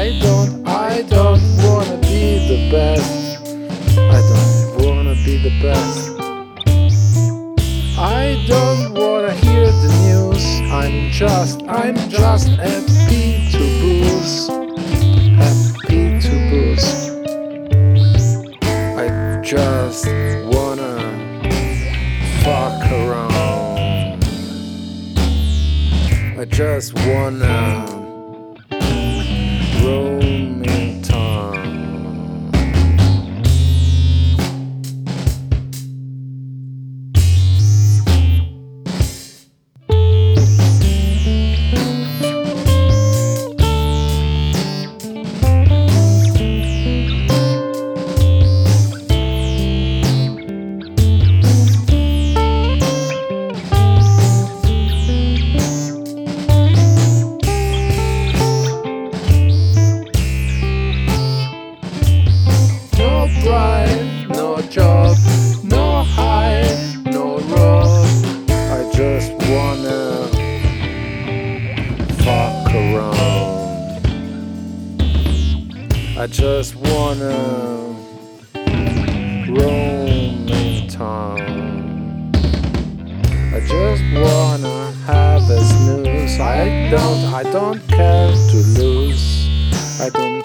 I don't, I don't wanna be the best. I don't wanna be the best. I don't wanna hear the news. I'm just, I'm just happy to booze. Happy to booze. I just wanna fuck around. I just wanna. I just wanna roam in town. I just wanna have a snooze. I don't, I don't care to lose. I don't